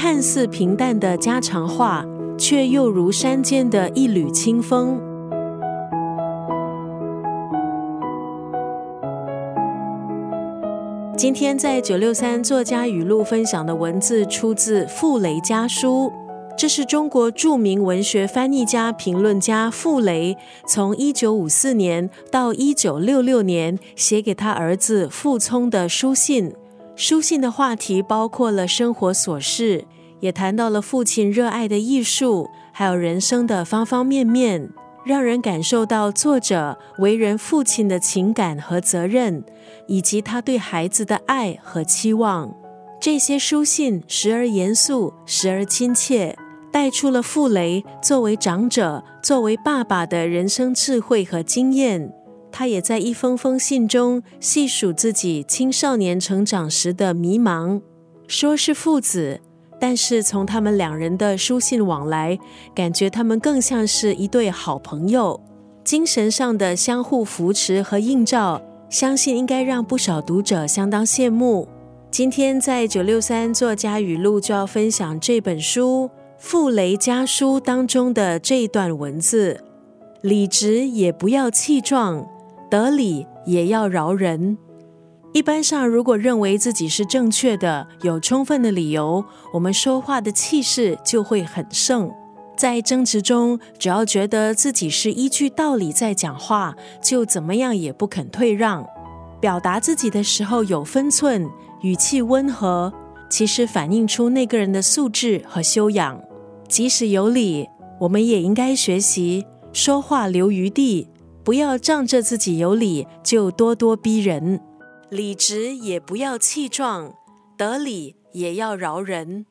看似平淡的家常话，却又如山间的一缕清风。今天在九六三作家语录分享的文字出自傅雷家书，这是中国著名文学翻译家、评论家傅雷从一九五四年到一九六六年写给他儿子傅聪的书信。书信的话题包括了生活琐事，也谈到了父亲热爱的艺术，还有人生的方方面面。让人感受到作者为人父亲的情感和责任，以及他对孩子的爱和期望。这些书信时而严肃，时而亲切，带出了傅雷作为长者、作为爸爸的人生智慧和经验。他也在一封封信中细数自己青少年成长时的迷茫，说是父子。但是从他们两人的书信往来，感觉他们更像是一对好朋友，精神上的相互扶持和映照，相信应该让不少读者相当羡慕。今天在九六三作家语录就要分享这本书《傅雷家书》当中的这一段文字：理直也不要气壮，得理也要饶人。一般上，如果认为自己是正确的，有充分的理由，我们说话的气势就会很盛。在争执中，只要觉得自己是依据道理在讲话，就怎么样也不肯退让。表达自己的时候有分寸，语气温和，其实反映出那个人的素质和修养。即使有理，我们也应该学习说话留余地，不要仗着自己有理就咄咄逼人。理直也不要气壮，得理也要饶人。